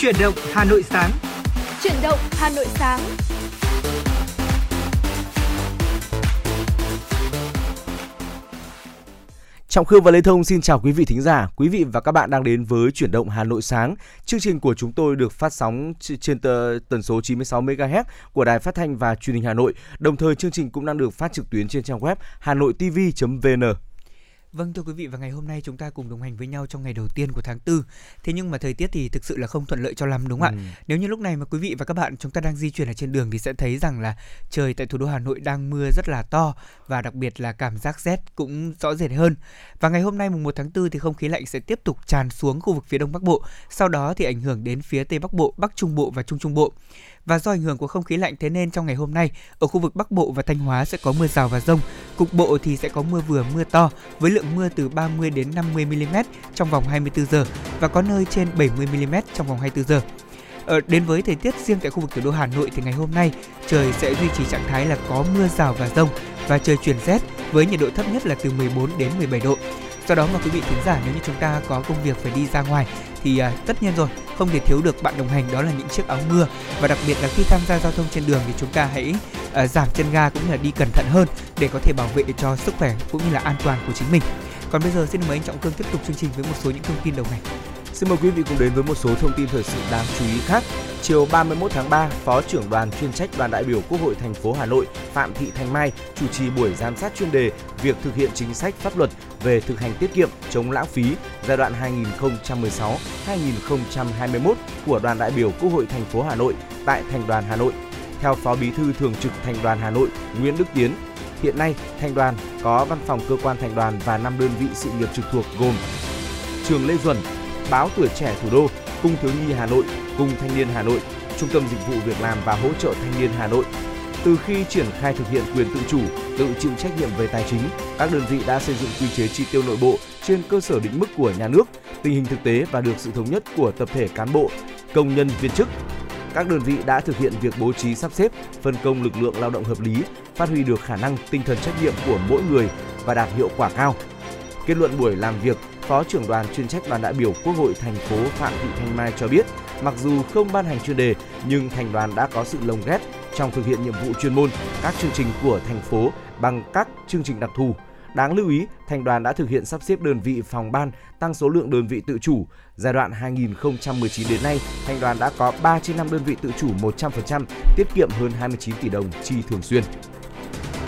Chuyển động Hà Nội sáng. Chuyển động Hà Nội sáng. Trọng Khương và Lê Thông xin chào quý vị thính giả. Quý vị và các bạn đang đến với Chuyển động Hà Nội sáng. Chương trình của chúng tôi được phát sóng trên tần số 96 MHz của Đài Phát thanh và Truyền hình Hà Nội. Đồng thời chương trình cũng đang được phát trực tuyến trên trang web hanoitv.vn. Vâng thưa quý vị và ngày hôm nay chúng ta cùng đồng hành với nhau trong ngày đầu tiên của tháng 4. Thế nhưng mà thời tiết thì thực sự là không thuận lợi cho lắm đúng không ừ. ạ? Nếu như lúc này mà quý vị và các bạn chúng ta đang di chuyển ở trên đường thì sẽ thấy rằng là trời tại thủ đô Hà Nội đang mưa rất là to và đặc biệt là cảm giác rét cũng rõ rệt hơn. Và ngày hôm nay mùng 1 tháng 4 thì không khí lạnh sẽ tiếp tục tràn xuống khu vực phía Đông Bắc Bộ, sau đó thì ảnh hưởng đến phía Tây Bắc Bộ, Bắc Trung Bộ và Trung Trung Bộ và do ảnh hưởng của không khí lạnh thế nên trong ngày hôm nay ở khu vực Bắc Bộ và Thanh Hóa sẽ có mưa rào và rông. Cục bộ thì sẽ có mưa vừa mưa to với lượng lượng mưa từ 30 đến 50 mm trong vòng 24 giờ và có nơi trên 70 mm trong vòng 24 giờ. Ở đến với thời tiết riêng tại khu vực thủ đô Hà Nội thì ngày hôm nay, trời sẽ duy trì trạng thái là có mưa rào và rông và trời chuyển rét với nhiệt độ thấp nhất là từ 14 đến 17 độ. Do đó mà quý vị thính giả nếu như chúng ta có công việc phải đi ra ngoài thì uh, tất nhiên rồi không thể thiếu được bạn đồng hành đó là những chiếc áo mưa và đặc biệt là khi tham gia giao thông trên đường thì chúng ta hãy uh, giảm chân ga cũng như là đi cẩn thận hơn để có thể bảo vệ cho sức khỏe cũng như là an toàn của chính mình. Còn bây giờ xin mời anh Trọng Cương tiếp tục chương trình với một số những thông tin đầu ngày. Xin mời quý vị cùng đến với một số thông tin thời sự đáng chú ý khác. Chiều 31 tháng 3, Phó trưởng đoàn chuyên trách đoàn đại biểu Quốc hội thành phố Hà Nội Phạm Thị Thanh Mai chủ trì buổi giám sát chuyên đề việc thực hiện chính sách pháp luật về thực hành tiết kiệm chống lãng phí giai đoạn 2016-2021 của đoàn đại biểu Quốc hội thành phố Hà Nội tại Thành đoàn Hà Nội. Theo Phó Bí thư Thường trực Thành đoàn Hà Nội Nguyễn Đức Tiến, hiện nay Thành đoàn có văn phòng cơ quan thành đoàn và 5 đơn vị sự nghiệp trực thuộc gồm Trường Lê Duẩn, Báo Tuổi Trẻ Thủ đô, Cung Thiếu nhi Hà Nội, Cung Thanh niên Hà Nội, Trung tâm Dịch vụ Việc làm và Hỗ trợ Thanh niên Hà Nội. Từ khi triển khai thực hiện quyền tự chủ, tự chịu trách nhiệm về tài chính, các đơn vị đã xây dựng quy chế chi tiêu nội bộ trên cơ sở định mức của nhà nước, tình hình thực tế và được sự thống nhất của tập thể cán bộ, công nhân viên chức. Các đơn vị đã thực hiện việc bố trí sắp xếp, phân công lực lượng lao động hợp lý, phát huy được khả năng tinh thần trách nhiệm của mỗi người và đạt hiệu quả cao. Kết luận buổi làm việc, Phó trưởng đoàn chuyên trách đoàn đại biểu Quốc hội thành phố Phạm Thị Thanh Mai cho biết, mặc dù không ban hành chuyên đề nhưng thành đoàn đã có sự lồng ghép trong thực hiện nhiệm vụ chuyên môn các chương trình của thành phố bằng các chương trình đặc thù. Đáng lưu ý, thành đoàn đã thực hiện sắp xếp đơn vị phòng ban, tăng số lượng đơn vị tự chủ. Giai đoạn 2019 đến nay, thành đoàn đã có 3 trên 5 đơn vị tự chủ 100%, tiết kiệm hơn 29 tỷ đồng chi thường xuyên.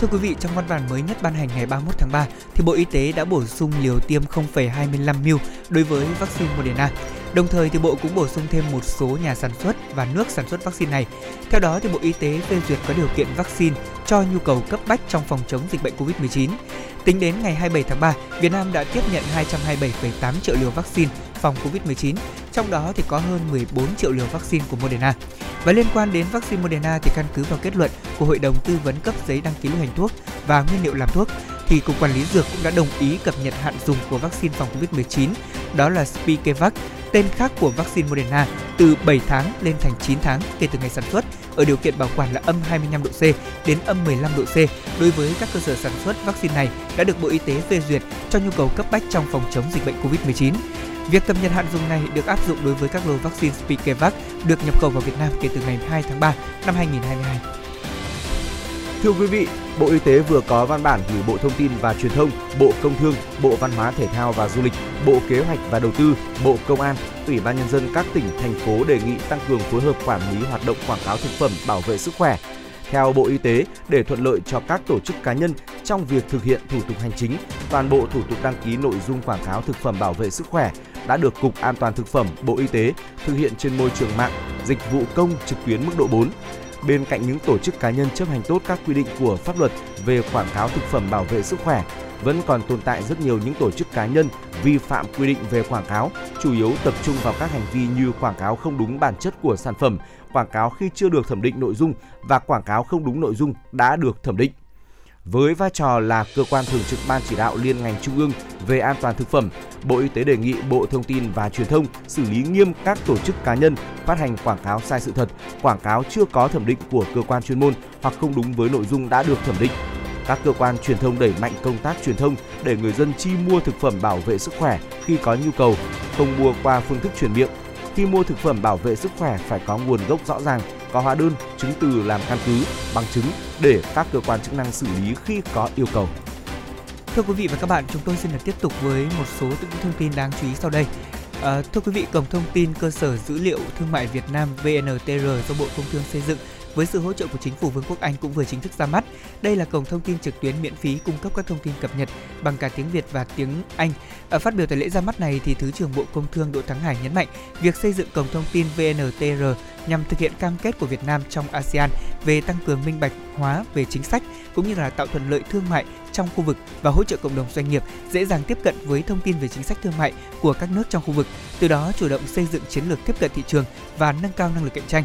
Thưa quý vị, trong văn bản mới nhất ban hành ngày 31 tháng 3, thì Bộ Y tế đã bổ sung liều tiêm 0,25 ml đối với vaccine Moderna. Đồng thời thì Bộ cũng bổ sung thêm một số nhà sản xuất và nước sản xuất vaccine này. Theo đó thì Bộ Y tế phê duyệt có điều kiện vaccine cho nhu cầu cấp bách trong phòng chống dịch bệnh COVID-19. Tính đến ngày 27 tháng 3, Việt Nam đã tiếp nhận 227,8 triệu liều vaccine phòng COVID-19, trong đó thì có hơn 14 triệu liều vaccine của Moderna. Và liên quan đến vaccine Moderna thì căn cứ vào kết luận của Hội đồng tư vấn cấp giấy đăng ký lưu hành thuốc và nguyên liệu làm thuốc thì Cục Quản lý Dược cũng đã đồng ý cập nhật hạn dùng của vaccine phòng COVID-19, đó là Spikevax, tên khác của vaccine Moderna, từ 7 tháng lên thành 9 tháng kể từ ngày sản xuất ở điều kiện bảo quản là âm 25 độ C đến âm 15 độ C đối với các cơ sở sản xuất vaccine này đã được Bộ Y tế phê duyệt cho nhu cầu cấp bách trong phòng chống dịch bệnh COVID-19. Việc cập nhật hạn dùng này được áp dụng đối với các lô vaccine Spikevax được nhập khẩu vào Việt Nam kể từ ngày 2 tháng 3 năm 2022. Thưa quý vị, Bộ Y tế vừa có văn bản gửi Bộ Thông tin và Truyền thông, Bộ Công Thương, Bộ Văn hóa Thể thao và Du lịch, Bộ Kế hoạch và Đầu tư, Bộ Công an, Ủy ban nhân dân các tỉnh thành phố đề nghị tăng cường phối hợp quản lý hoạt động quảng cáo thực phẩm bảo vệ sức khỏe. Theo Bộ Y tế, để thuận lợi cho các tổ chức cá nhân trong việc thực hiện thủ tục hành chính, toàn bộ thủ tục đăng ký nội dung quảng cáo thực phẩm bảo vệ sức khỏe đã được Cục An toàn thực phẩm Bộ Y tế thực hiện trên môi trường mạng, dịch vụ công trực tuyến mức độ 4 bên cạnh những tổ chức cá nhân chấp hành tốt các quy định của pháp luật về quảng cáo thực phẩm bảo vệ sức khỏe, vẫn còn tồn tại rất nhiều những tổ chức cá nhân vi phạm quy định về quảng cáo, chủ yếu tập trung vào các hành vi như quảng cáo không đúng bản chất của sản phẩm, quảng cáo khi chưa được thẩm định nội dung và quảng cáo không đúng nội dung đã được thẩm định với vai trò là cơ quan thường trực ban chỉ đạo liên ngành trung ương về an toàn thực phẩm, Bộ Y tế đề nghị Bộ Thông tin và Truyền thông xử lý nghiêm các tổ chức cá nhân phát hành quảng cáo sai sự thật, quảng cáo chưa có thẩm định của cơ quan chuyên môn hoặc không đúng với nội dung đã được thẩm định. Các cơ quan truyền thông đẩy mạnh công tác truyền thông để người dân chi mua thực phẩm bảo vệ sức khỏe khi có nhu cầu, không mua qua phương thức truyền miệng. Khi mua thực phẩm bảo vệ sức khỏe phải có nguồn gốc rõ ràng, có hóa đơn, chứng từ làm căn cứ, bằng chứng để các cơ quan chức năng xử lý khi có yêu cầu. Thưa quý vị và các bạn, chúng tôi xin được tiếp tục với một số những thông tin đáng chú ý sau đây. À, thưa quý vị, Cổng Thông tin Cơ sở Dữ liệu Thương mại Việt Nam VNTR do Bộ Công Thương xây dựng với sự hỗ trợ của chính phủ Vương quốc Anh cũng vừa chính thức ra mắt. Đây là cổng thông tin trực tuyến miễn phí cung cấp các thông tin cập nhật bằng cả tiếng Việt và tiếng Anh. Ở phát biểu tại lễ ra mắt này thì Thứ trưởng Bộ Công Thương Đỗ Thắng Hải nhấn mạnh việc xây dựng cổng thông tin VNTR nhằm thực hiện cam kết của Việt Nam trong ASEAN về tăng cường minh bạch hóa về chính sách cũng như là tạo thuận lợi thương mại trong khu vực và hỗ trợ cộng đồng doanh nghiệp dễ dàng tiếp cận với thông tin về chính sách thương mại của các nước trong khu vực, từ đó chủ động xây dựng chiến lược tiếp cận thị trường và nâng cao năng lực cạnh tranh.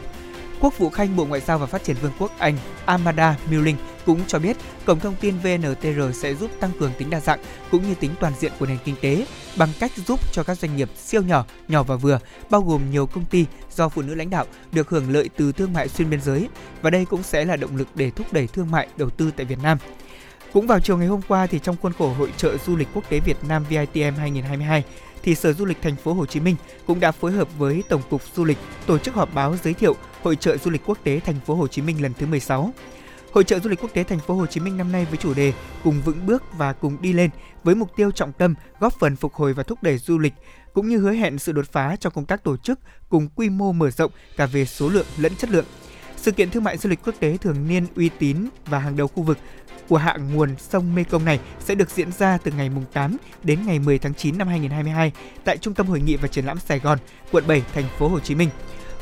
Quốc vụ Khanh Bộ Ngoại giao và Phát triển Vương quốc Anh Amanda Milling cũng cho biết cổng thông tin VNTR sẽ giúp tăng cường tính đa dạng cũng như tính toàn diện của nền kinh tế bằng cách giúp cho các doanh nghiệp siêu nhỏ, nhỏ và vừa, bao gồm nhiều công ty do phụ nữ lãnh đạo được hưởng lợi từ thương mại xuyên biên giới và đây cũng sẽ là động lực để thúc đẩy thương mại đầu tư tại Việt Nam. Cũng vào chiều ngày hôm qua thì trong khuôn khổ hội trợ du lịch quốc tế Việt Nam VITM 2022 thì Sở Du lịch Thành phố Hồ Chí Minh cũng đã phối hợp với Tổng cục Du lịch tổ chức họp báo giới thiệu Hội trợ du lịch quốc tế Thành phố Hồ Chí Minh lần thứ 16. Hội trợ du lịch quốc tế Thành phố Hồ Chí Minh năm nay với chủ đề cùng vững bước và cùng đi lên với mục tiêu trọng tâm góp phần phục hồi và thúc đẩy du lịch, cũng như hứa hẹn sự đột phá trong công tác tổ chức cùng quy mô mở rộng cả về số lượng lẫn chất lượng. Sự kiện thương mại du lịch quốc tế thường niên uy tín và hàng đầu khu vực của hạ nguồn sông Mekong này sẽ được diễn ra từ ngày 8 đến ngày 10 tháng 9 năm 2022 tại Trung tâm Hội nghị và Triển lãm Sài Gòn, quận 7, thành phố Hồ Chí Minh.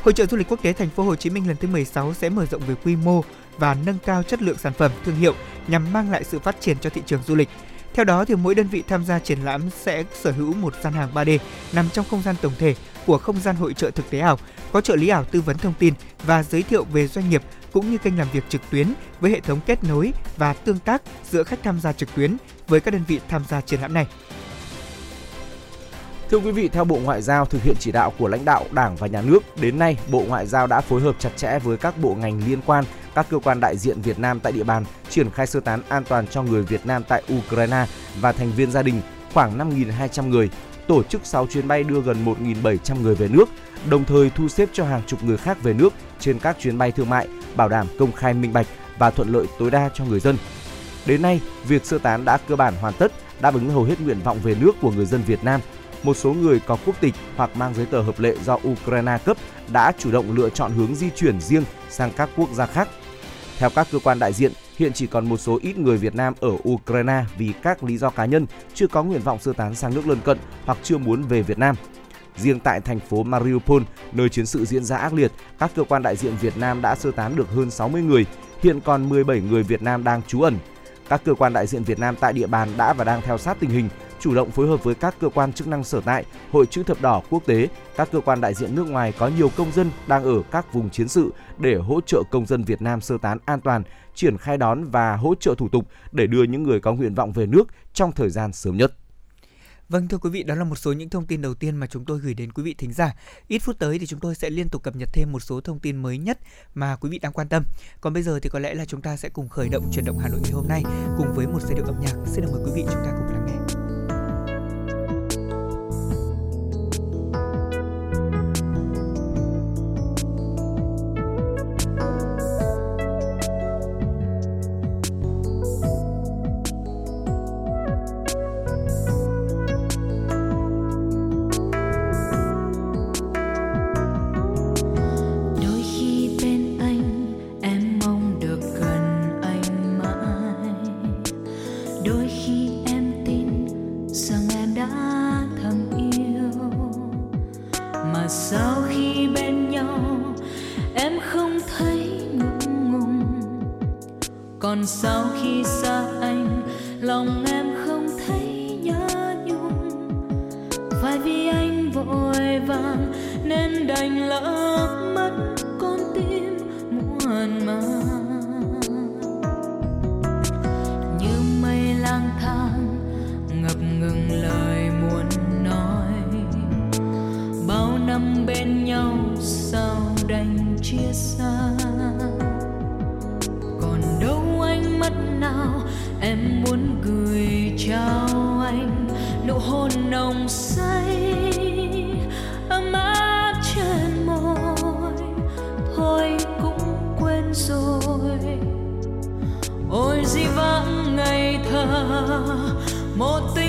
Hội trợ du lịch quốc tế thành phố Hồ Chí Minh lần thứ 16 sẽ mở rộng về quy mô và nâng cao chất lượng sản phẩm, thương hiệu nhằm mang lại sự phát triển cho thị trường du lịch. Theo đó thì mỗi đơn vị tham gia triển lãm sẽ sở hữu một gian hàng 3D nằm trong không gian tổng thể của không gian hội trợ thực tế ảo, có trợ lý ảo tư vấn thông tin và giới thiệu về doanh nghiệp cũng như kênh làm việc trực tuyến với hệ thống kết nối và tương tác giữa khách tham gia trực tuyến với các đơn vị tham gia triển lãm này. Thưa quý vị, theo Bộ Ngoại giao thực hiện chỉ đạo của lãnh đạo Đảng và Nhà nước, đến nay Bộ Ngoại giao đã phối hợp chặt chẽ với các bộ ngành liên quan, các cơ quan đại diện Việt Nam tại địa bàn triển khai sơ tán an toàn cho người Việt Nam tại Ukraine và thành viên gia đình khoảng 5.200 người, tổ chức 6 chuyến bay đưa gần 1.700 người về nước, đồng thời thu xếp cho hàng chục người khác về nước trên các chuyến bay thương mại, bảo đảm công khai minh bạch và thuận lợi tối đa cho người dân. Đến nay, việc sơ tán đã cơ bản hoàn tất, đáp ứng hầu hết nguyện vọng về nước của người dân Việt Nam. Một số người có quốc tịch hoặc mang giấy tờ hợp lệ do Ukraine cấp đã chủ động lựa chọn hướng di chuyển riêng sang các quốc gia khác. Theo các cơ quan đại diện, hiện chỉ còn một số ít người Việt Nam ở Ukraine vì các lý do cá nhân chưa có nguyện vọng sơ tán sang nước lân cận hoặc chưa muốn về Việt Nam. Riêng tại thành phố Mariupol, nơi chiến sự diễn ra ác liệt, các cơ quan đại diện Việt Nam đã sơ tán được hơn 60 người, hiện còn 17 người Việt Nam đang trú ẩn. Các cơ quan đại diện Việt Nam tại địa bàn đã và đang theo sát tình hình, chủ động phối hợp với các cơ quan chức năng sở tại, Hội chữ thập đỏ quốc tế, các cơ quan đại diện nước ngoài có nhiều công dân đang ở các vùng chiến sự để hỗ trợ công dân Việt Nam sơ tán an toàn, triển khai đón và hỗ trợ thủ tục để đưa những người có nguyện vọng về nước trong thời gian sớm nhất. Vâng thưa quý vị, đó là một số những thông tin đầu tiên mà chúng tôi gửi đến quý vị thính giả. Ít phút tới thì chúng tôi sẽ liên tục cập nhật thêm một số thông tin mới nhất mà quý vị đang quan tâm. Còn bây giờ thì có lẽ là chúng ta sẽ cùng khởi động chuyển động Hà Nội ngày hôm nay cùng với một giai điệu âm nhạc. Xin được mời quý vị chúng ta cùng lắng nghe. Còn sau khi xa anh, lòng em không thấy nhớ nhung. Phải vì anh vội vàng, nên đành lỡ mất con tim muôn màng. Như mây lang thang, ngập ngừng lời muốn nói. Bao năm bên nhau sao đành chia xa một tình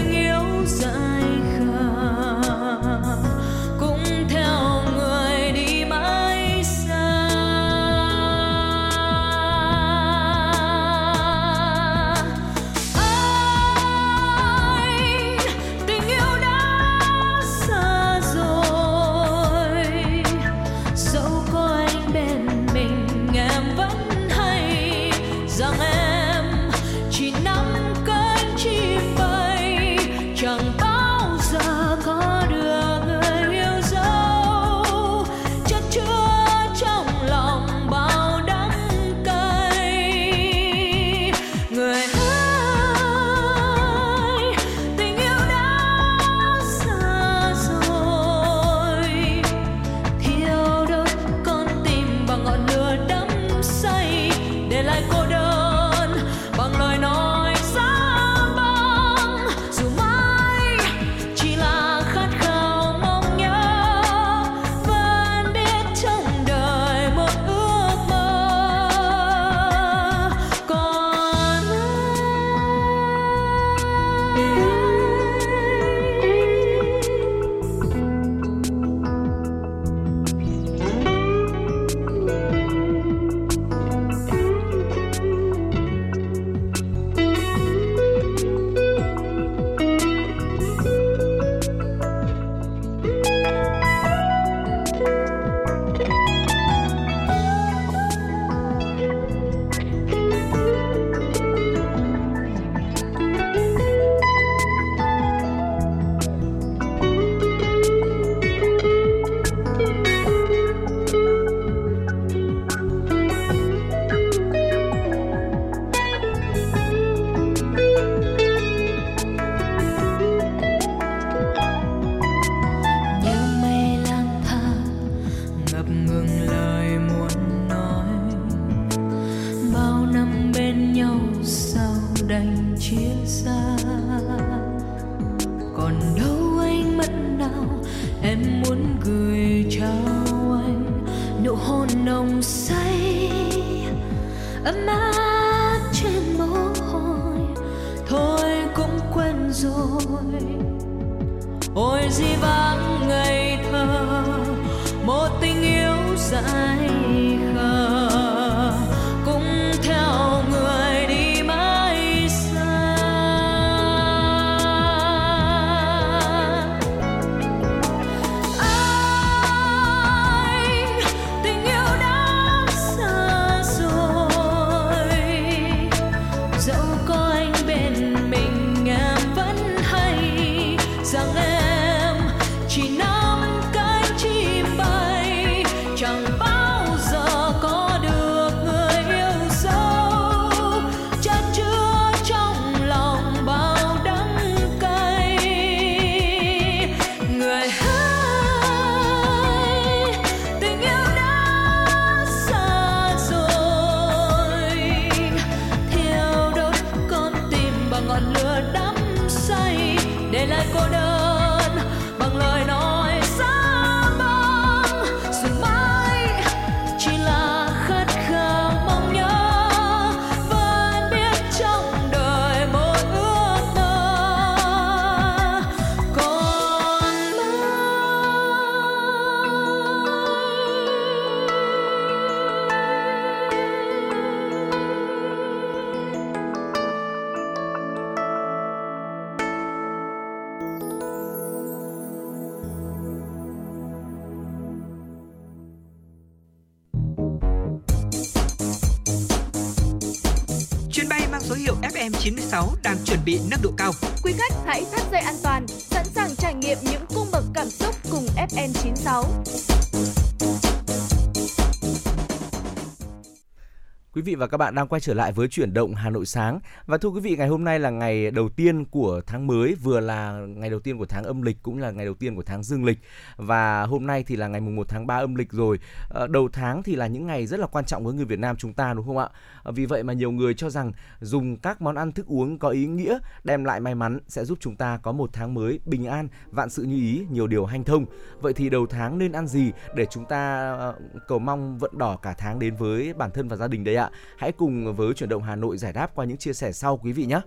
và các bạn đang quay trở lại với chuyển động Hà Nội sáng. Và thưa quý vị, ngày hôm nay là ngày đầu tiên của tháng mới, vừa là ngày đầu tiên của tháng âm lịch cũng là ngày đầu tiên của tháng dương lịch. Và hôm nay thì là ngày mùng 1 tháng 3 âm lịch rồi. Ờ, đầu tháng thì là những ngày rất là quan trọng với người Việt Nam chúng ta đúng không ạ? Ờ, vì vậy mà nhiều người cho rằng dùng các món ăn thức uống có ý nghĩa đem lại may mắn sẽ giúp chúng ta có một tháng mới bình an, vạn sự như ý, nhiều điều hanh thông. Vậy thì đầu tháng nên ăn gì để chúng ta ờ, cầu mong vận đỏ cả tháng đến với bản thân và gia đình đấy ạ? Hãy cùng với chuyển động Hà Nội giải đáp qua những chia sẻ sau quý vị nhé.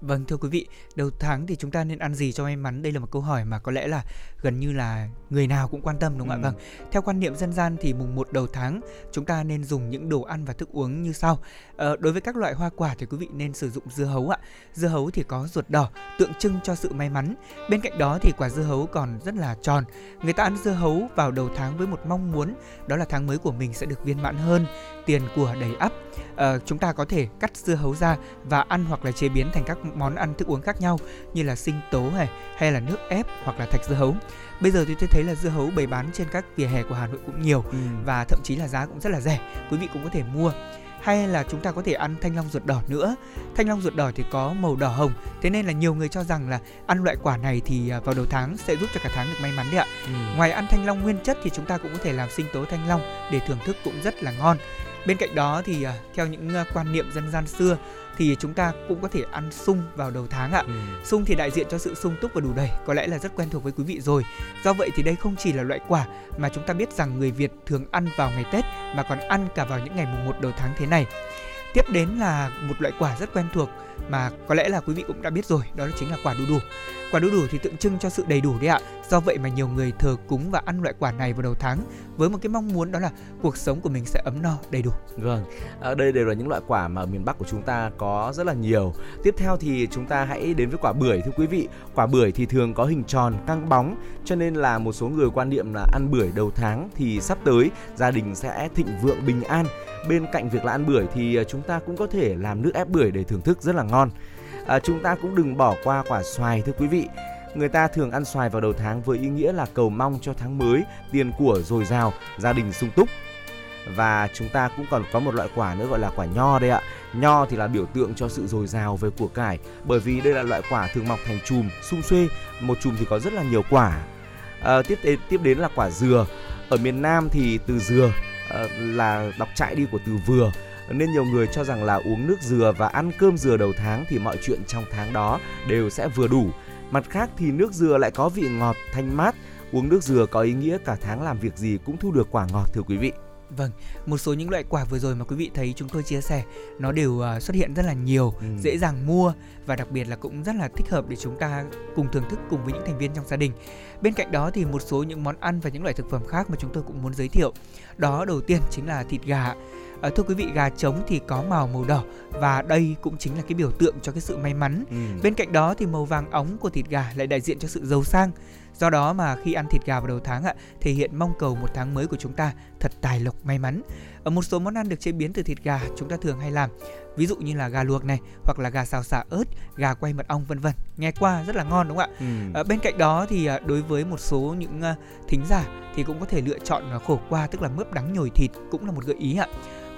Vâng thưa quý vị, đầu tháng thì chúng ta nên ăn gì cho may mắn? Đây là một câu hỏi mà có lẽ là gần như là người nào cũng quan tâm đúng không ừ. ạ? Vâng. Theo quan niệm dân gian thì mùng 1 đầu tháng chúng ta nên dùng những đồ ăn và thức uống như sau. Ờ, đối với các loại hoa quả thì quý vị nên sử dụng dưa hấu ạ. Dưa hấu thì có ruột đỏ, tượng trưng cho sự may mắn. Bên cạnh đó thì quả dưa hấu còn rất là tròn. Người ta ăn dưa hấu vào đầu tháng với một mong muốn đó là tháng mới của mình sẽ được viên mãn hơn, tiền của đầy ắp. Ờ, chúng ta có thể cắt dưa hấu ra và ăn hoặc là chế biến thành các món ăn thức uống khác nhau như là sinh tố này hay là nước ép hoặc là thạch dưa hấu. Bây giờ thì tôi thấy là dưa hấu bày bán trên các vỉa hè của Hà Nội cũng nhiều ừ. và thậm chí là giá cũng rất là rẻ quý vị cũng có thể mua. Hay là chúng ta có thể ăn thanh long ruột đỏ nữa. Thanh long ruột đỏ thì có màu đỏ hồng thế nên là nhiều người cho rằng là ăn loại quả này thì à, vào đầu tháng sẽ giúp cho cả tháng được may mắn đấy ạ. Ừ. ngoài ăn thanh long nguyên chất thì chúng ta cũng có thể làm sinh tố thanh long để thưởng thức cũng rất là ngon. Bên cạnh đó thì à, theo những à, quan niệm dân gian xưa thì chúng ta cũng có thể ăn sung vào đầu tháng ạ. Ừ. Sung thì đại diện cho sự sung túc và đủ đầy, có lẽ là rất quen thuộc với quý vị rồi. Do vậy thì đây không chỉ là loại quả mà chúng ta biết rằng người Việt thường ăn vào ngày Tết mà còn ăn cả vào những ngày mùng 1 đầu tháng thế này. Tiếp đến là một loại quả rất quen thuộc mà có lẽ là quý vị cũng đã biết rồi, đó chính là quả đu đủ. Quả đu đủ thì tượng trưng cho sự đầy đủ đấy ạ. Do vậy mà nhiều người thờ cúng và ăn loại quả này vào đầu tháng với một cái mong muốn đó là cuộc sống của mình sẽ ấm no đầy đủ. Vâng, ở đây đều là những loại quả mà ở miền Bắc của chúng ta có rất là nhiều. Tiếp theo thì chúng ta hãy đến với quả bưởi thưa quý vị. Quả bưởi thì thường có hình tròn, căng bóng cho nên là một số người quan niệm là ăn bưởi đầu tháng thì sắp tới gia đình sẽ thịnh vượng bình an. Bên cạnh việc là ăn bưởi thì à, chúng ta cũng có thể làm nước ép bưởi để thưởng thức rất là ngon. À, chúng ta cũng đừng bỏ qua quả xoài thưa quý vị. Người ta thường ăn xoài vào đầu tháng với ý nghĩa là cầu mong cho tháng mới tiền của dồi dào gia đình sung túc. Và chúng ta cũng còn có một loại quả nữa gọi là quả nho đây ạ. Nho thì là biểu tượng cho sự dồi dào về của cải bởi vì đây là loại quả thường mọc thành chùm sum xuê. Một chùm thì có rất là nhiều quả. À, tiếp đến tiếp đến là quả dừa. Ở miền Nam thì từ dừa à, là đọc trại đi của từ vừa nên nhiều người cho rằng là uống nước dừa và ăn cơm dừa đầu tháng thì mọi chuyện trong tháng đó đều sẽ vừa đủ. Mặt khác thì nước dừa lại có vị ngọt, thanh mát. Uống nước dừa có ý nghĩa cả tháng làm việc gì cũng thu được quả ngọt thưa quý vị. Vâng, một số những loại quả vừa rồi mà quý vị thấy chúng tôi chia sẻ nó đều uh, xuất hiện rất là nhiều, ừ. dễ dàng mua và đặc biệt là cũng rất là thích hợp để chúng ta cùng thưởng thức cùng với những thành viên trong gia đình. Bên cạnh đó thì một số những món ăn và những loại thực phẩm khác mà chúng tôi cũng muốn giới thiệu. Đó đầu tiên chính là thịt gà. À, thưa quý vị gà trống thì có màu màu đỏ và đây cũng chính là cái biểu tượng cho cái sự may mắn. Ừ. Bên cạnh đó thì màu vàng óng của thịt gà lại đại diện cho sự giàu sang. Do đó mà khi ăn thịt gà vào đầu tháng ạ, thể hiện mong cầu một tháng mới của chúng ta thật tài lộc may mắn. Ở một số món ăn được chế biến từ thịt gà chúng ta thường hay làm, ví dụ như là gà luộc này, hoặc là gà xào xả ớt, gà quay mật ong vân vân. Nghe qua rất là ngon đúng không ạ? Ừ. À, bên cạnh đó thì à, đối với một số những thính giả thì cũng có thể lựa chọn khổ qua tức là mướp đắng nhồi thịt cũng là một gợi ý ạ.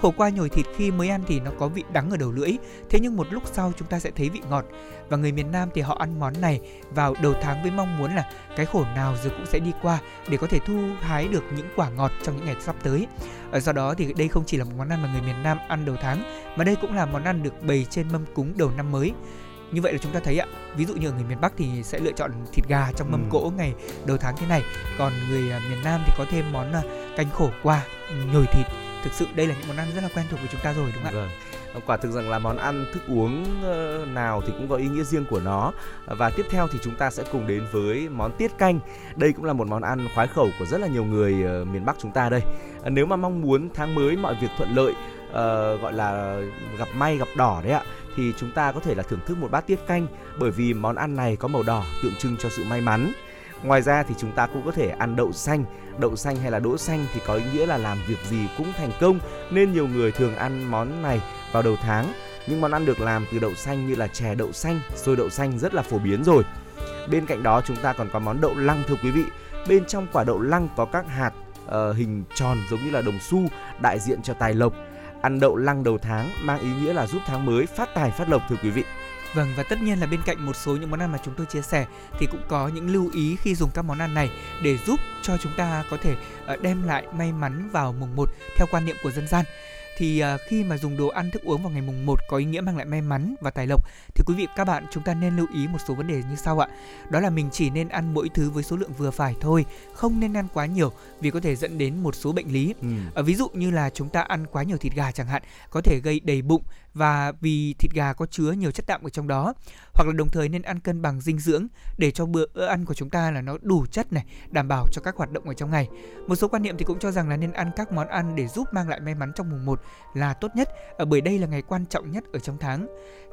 Khổ qua nhồi thịt khi mới ăn thì nó có vị đắng ở đầu lưỡi, thế nhưng một lúc sau chúng ta sẽ thấy vị ngọt. Và người miền Nam thì họ ăn món này vào đầu tháng với mong muốn là cái khổ nào rồi cũng sẽ đi qua để có thể thu hái được những quả ngọt trong những ngày sắp tới. Ở do đó thì đây không chỉ là một món ăn mà người miền Nam ăn đầu tháng, mà đây cũng là món ăn được bày trên mâm cúng đầu năm mới như vậy là chúng ta thấy ạ ví dụ như ở người miền bắc thì sẽ lựa chọn thịt gà trong mâm ừ. cỗ ngày đầu tháng thế này còn người à, miền nam thì có thêm món à, canh khổ qua nhồi thịt thực sự đây là những món ăn rất là quen thuộc với chúng ta rồi đúng không ạ? Vâng. Quả thực rằng là món ăn thức uống ờ, nào thì cũng có ý nghĩa riêng của nó và tiếp theo thì chúng ta sẽ cùng đến với món tiết canh. Đây cũng là một món ăn khoái khẩu của rất là nhiều người miền Bắc chúng ta đây. À, nếu mà mong muốn tháng mới mọi việc thuận lợi uh, gọi là gặp may gặp đỏ đấy ạ thì chúng ta có thể là thưởng thức một bát tiết canh bởi vì món ăn này có màu đỏ tượng trưng cho sự may mắn. Ngoài ra thì chúng ta cũng có thể ăn đậu xanh. Đậu xanh hay là đỗ xanh thì có ý nghĩa là làm việc gì cũng thành công nên nhiều người thường ăn món này vào đầu tháng. Những món ăn được làm từ đậu xanh như là chè đậu xanh, xôi đậu xanh rất là phổ biến rồi. Bên cạnh đó chúng ta còn có món đậu lăng thưa quý vị. Bên trong quả đậu lăng có các hạt uh, hình tròn giống như là đồng xu đại diện cho tài lộc. Ăn đậu lăng đầu tháng mang ý nghĩa là giúp tháng mới phát tài phát lộc thưa quý vị. Vâng và tất nhiên là bên cạnh một số những món ăn mà chúng tôi chia sẻ thì cũng có những lưu ý khi dùng các món ăn này để giúp cho chúng ta có thể ờ, đem lại may mắn vào mùng 1 theo quan niệm của dân gian. thì à, khi mà dùng đồ ăn thức uống vào ngày mùng 1 có ý nghĩa mang lại may mắn và tài lộc thì quý vị các bạn chúng ta nên lưu ý một số vấn đề như sau ạ. Đó là mình chỉ nên ăn mỗi thứ với số lượng vừa phải thôi, không nên ăn quá nhiều vì có thể dẫn đến một số bệnh lý. Ừ. À, ví dụ như là chúng ta ăn quá nhiều thịt gà chẳng hạn có thể gây đầy bụng và vì thịt gà có chứa nhiều chất đạm ở trong đó, hoặc là đồng thời nên ăn cân bằng dinh dưỡng để cho bữa ăn của chúng ta là nó đủ chất này, đảm bảo cho các hoạt động ở trong ngày. Một số quan niệm thì cũng cho rằng là nên ăn các món ăn để giúp mang lại may mắn trong mùng 1 là tốt nhất. Ở bởi đây là ngày quan trọng nhất ở trong tháng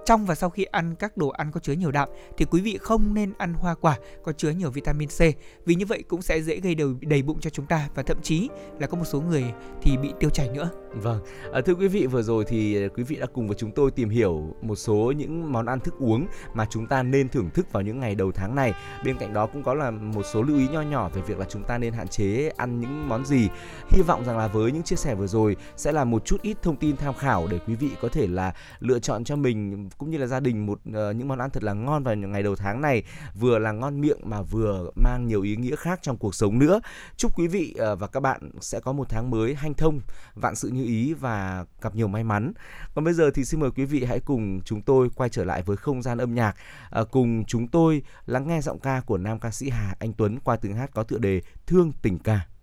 trong và sau khi ăn các đồ ăn có chứa nhiều đạm thì quý vị không nên ăn hoa quả có chứa nhiều vitamin C vì như vậy cũng sẽ dễ gây đầy, đầy bụng cho chúng ta và thậm chí là có một số người thì bị tiêu chảy nữa. Vâng, à, thưa quý vị vừa rồi thì à, quý vị đã cùng với chúng tôi tìm hiểu một số những món ăn thức uống mà chúng ta nên thưởng thức vào những ngày đầu tháng này. Bên cạnh đó cũng có là một số lưu ý nho nhỏ về việc là chúng ta nên hạn chế ăn những món gì. Hy vọng rằng là với những chia sẻ vừa rồi sẽ là một chút ít thông tin tham khảo để quý vị có thể là lựa chọn cho mình cũng như là gia đình một uh, những món ăn thật là ngon vào những ngày đầu tháng này vừa là ngon miệng mà vừa mang nhiều ý nghĩa khác trong cuộc sống nữa. Chúc quý vị uh, và các bạn sẽ có một tháng mới hanh thông vạn sự như ý và gặp nhiều may mắn. Còn bây giờ thì xin mời quý vị hãy cùng chúng tôi quay trở lại với không gian âm nhạc. Uh, cùng chúng tôi lắng nghe giọng ca của nam ca sĩ Hà Anh Tuấn qua tiếng hát có tựa đề Thương tình ca.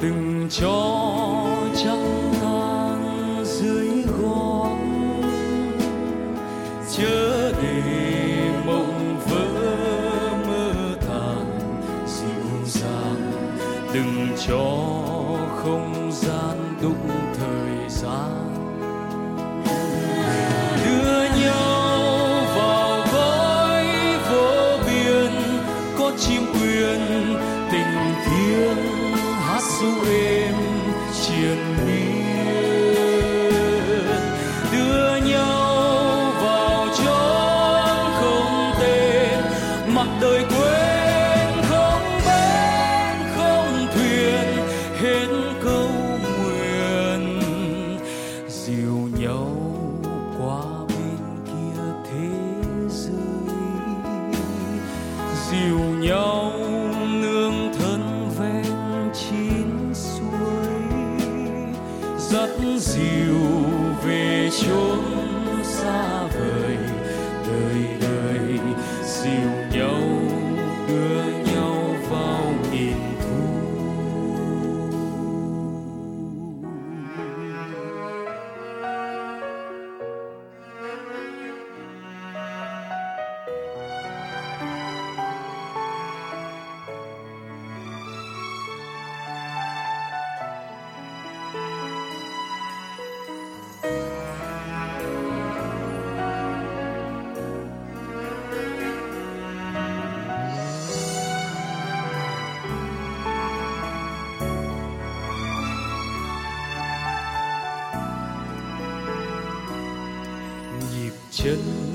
từng cho trắng gian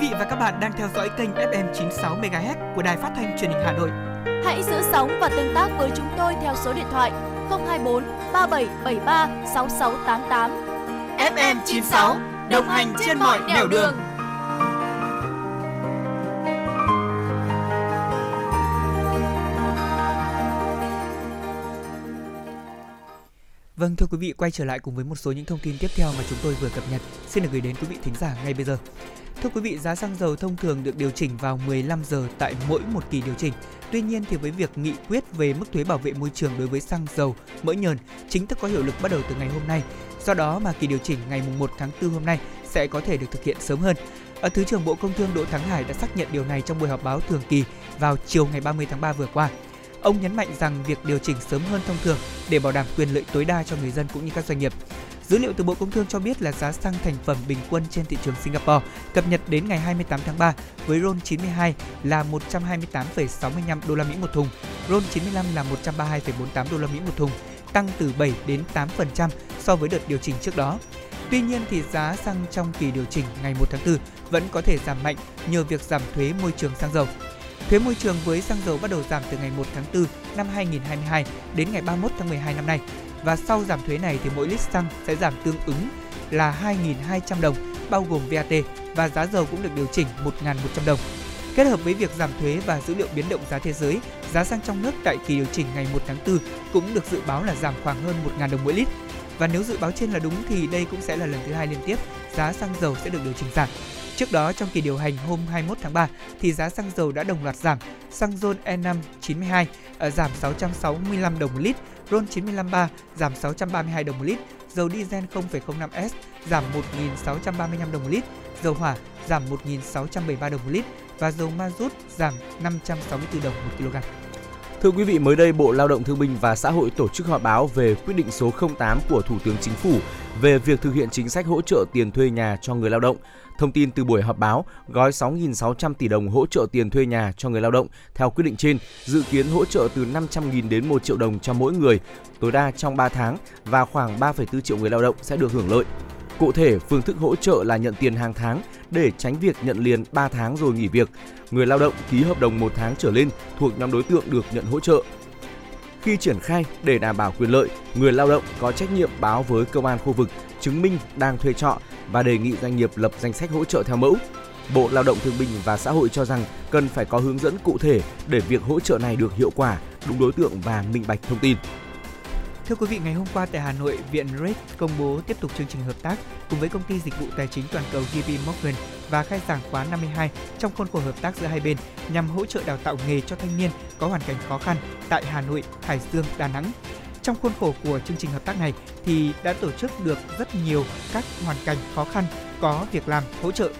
vị và các bạn đang theo dõi kênh FM 96 MHz của Đài Phát thanh Truyền hình Hà Nội. Hãy giữ sóng và tương tác với chúng tôi theo số điện thoại 024 3773 6688. FM 96 đồng hành trên mọi nẻo đường. đường. Vâng thưa quý vị, quay trở lại cùng với một số những thông tin tiếp theo mà chúng tôi vừa cập nhật xin được gửi đến quý vị thính giả ngay bây giờ. Thưa quý vị, giá xăng dầu thông thường được điều chỉnh vào 15 giờ tại mỗi một kỳ điều chỉnh. Tuy nhiên thì với việc nghị quyết về mức thuế bảo vệ môi trường đối với xăng dầu, mỡ nhờn chính thức có hiệu lực bắt đầu từ ngày hôm nay. Do đó mà kỳ điều chỉnh ngày 1 tháng 4 hôm nay sẽ có thể được thực hiện sớm hơn. Ở Thứ trưởng Bộ Công Thương Đỗ Thắng Hải đã xác nhận điều này trong buổi họp báo thường kỳ vào chiều ngày 30 tháng 3 vừa qua. Ông nhấn mạnh rằng việc điều chỉnh sớm hơn thông thường để bảo đảm quyền lợi tối đa cho người dân cũng như các doanh nghiệp. Dữ liệu từ Bộ Công Thương cho biết là giá xăng thành phẩm bình quân trên thị trường Singapore cập nhật đến ngày 28 tháng 3 với RON 92 là 128,65 đô la Mỹ một thùng, RON 95 là 132,48 đô la Mỹ một thùng, tăng từ 7 đến 8% so với đợt điều chỉnh trước đó. Tuy nhiên thì giá xăng trong kỳ điều chỉnh ngày 1 tháng 4 vẫn có thể giảm mạnh nhờ việc giảm thuế môi trường xăng dầu. Thuế môi trường với xăng dầu bắt đầu giảm từ ngày 1 tháng 4 năm 2022 đến ngày 31 tháng 12 năm nay và sau giảm thuế này thì mỗi lít xăng sẽ giảm tương ứng là 2.200 đồng bao gồm VAT và giá dầu cũng được điều chỉnh 1.100 đồng. Kết hợp với việc giảm thuế và dữ liệu biến động giá thế giới, giá xăng trong nước tại kỳ điều chỉnh ngày 1 tháng 4 cũng được dự báo là giảm khoảng hơn 1.000 đồng mỗi lít. Và nếu dự báo trên là đúng thì đây cũng sẽ là lần thứ hai liên tiếp giá xăng dầu sẽ được điều chỉnh giảm. Trước đó trong kỳ điều hành hôm 21 tháng 3 thì giá xăng dầu đã đồng loạt giảm. Xăng RON E5 92 ờ, giảm 665 đồng một lít, RON 953 giảm 632 đồng một lít, dầu diesel 0,05S giảm 1.635 đồng một lít, dầu hỏa giảm 1.673 đồng một lít và dầu ma rút giảm 564 đồng một kg. Thưa quý vị, mới đây Bộ Lao động Thương binh và Xã hội tổ chức họp báo về quyết định số 08 của Thủ tướng Chính phủ về việc thực hiện chính sách hỗ trợ tiền thuê nhà cho người lao động. Thông tin từ buổi họp báo, gói 6.600 tỷ đồng hỗ trợ tiền thuê nhà cho người lao động theo quyết định trên dự kiến hỗ trợ từ 500.000 đến 1 triệu đồng cho mỗi người, tối đa trong 3 tháng và khoảng 3,4 triệu người lao động sẽ được hưởng lợi. Cụ thể, phương thức hỗ trợ là nhận tiền hàng tháng để tránh việc nhận liền 3 tháng rồi nghỉ việc. Người lao động ký hợp đồng 1 tháng trở lên thuộc nhóm đối tượng được nhận hỗ trợ. Khi triển khai để đảm bảo quyền lợi, người lao động có trách nhiệm báo với công an khu vực chứng minh đang thuê trọ và đề nghị doanh nghiệp lập danh sách hỗ trợ theo mẫu. Bộ Lao động Thương binh và Xã hội cho rằng cần phải có hướng dẫn cụ thể để việc hỗ trợ này được hiệu quả, đúng đối tượng và minh bạch thông tin. Thưa quý vị, ngày hôm qua tại Hà Nội, Viện RED công bố tiếp tục chương trình hợp tác cùng với công ty dịch vụ tài chính toàn cầu JP Morgan và khai giảng khóa 52 trong khuôn khổ hợp tác giữa hai bên nhằm hỗ trợ đào tạo nghề cho thanh niên có hoàn cảnh khó khăn tại Hà Nội, Hải Dương, Đà Nẵng. Trong khuôn khổ của chương trình hợp tác này thì đã tổ chức được rất nhiều các hoàn cảnh khó khăn có việc làm hỗ trợ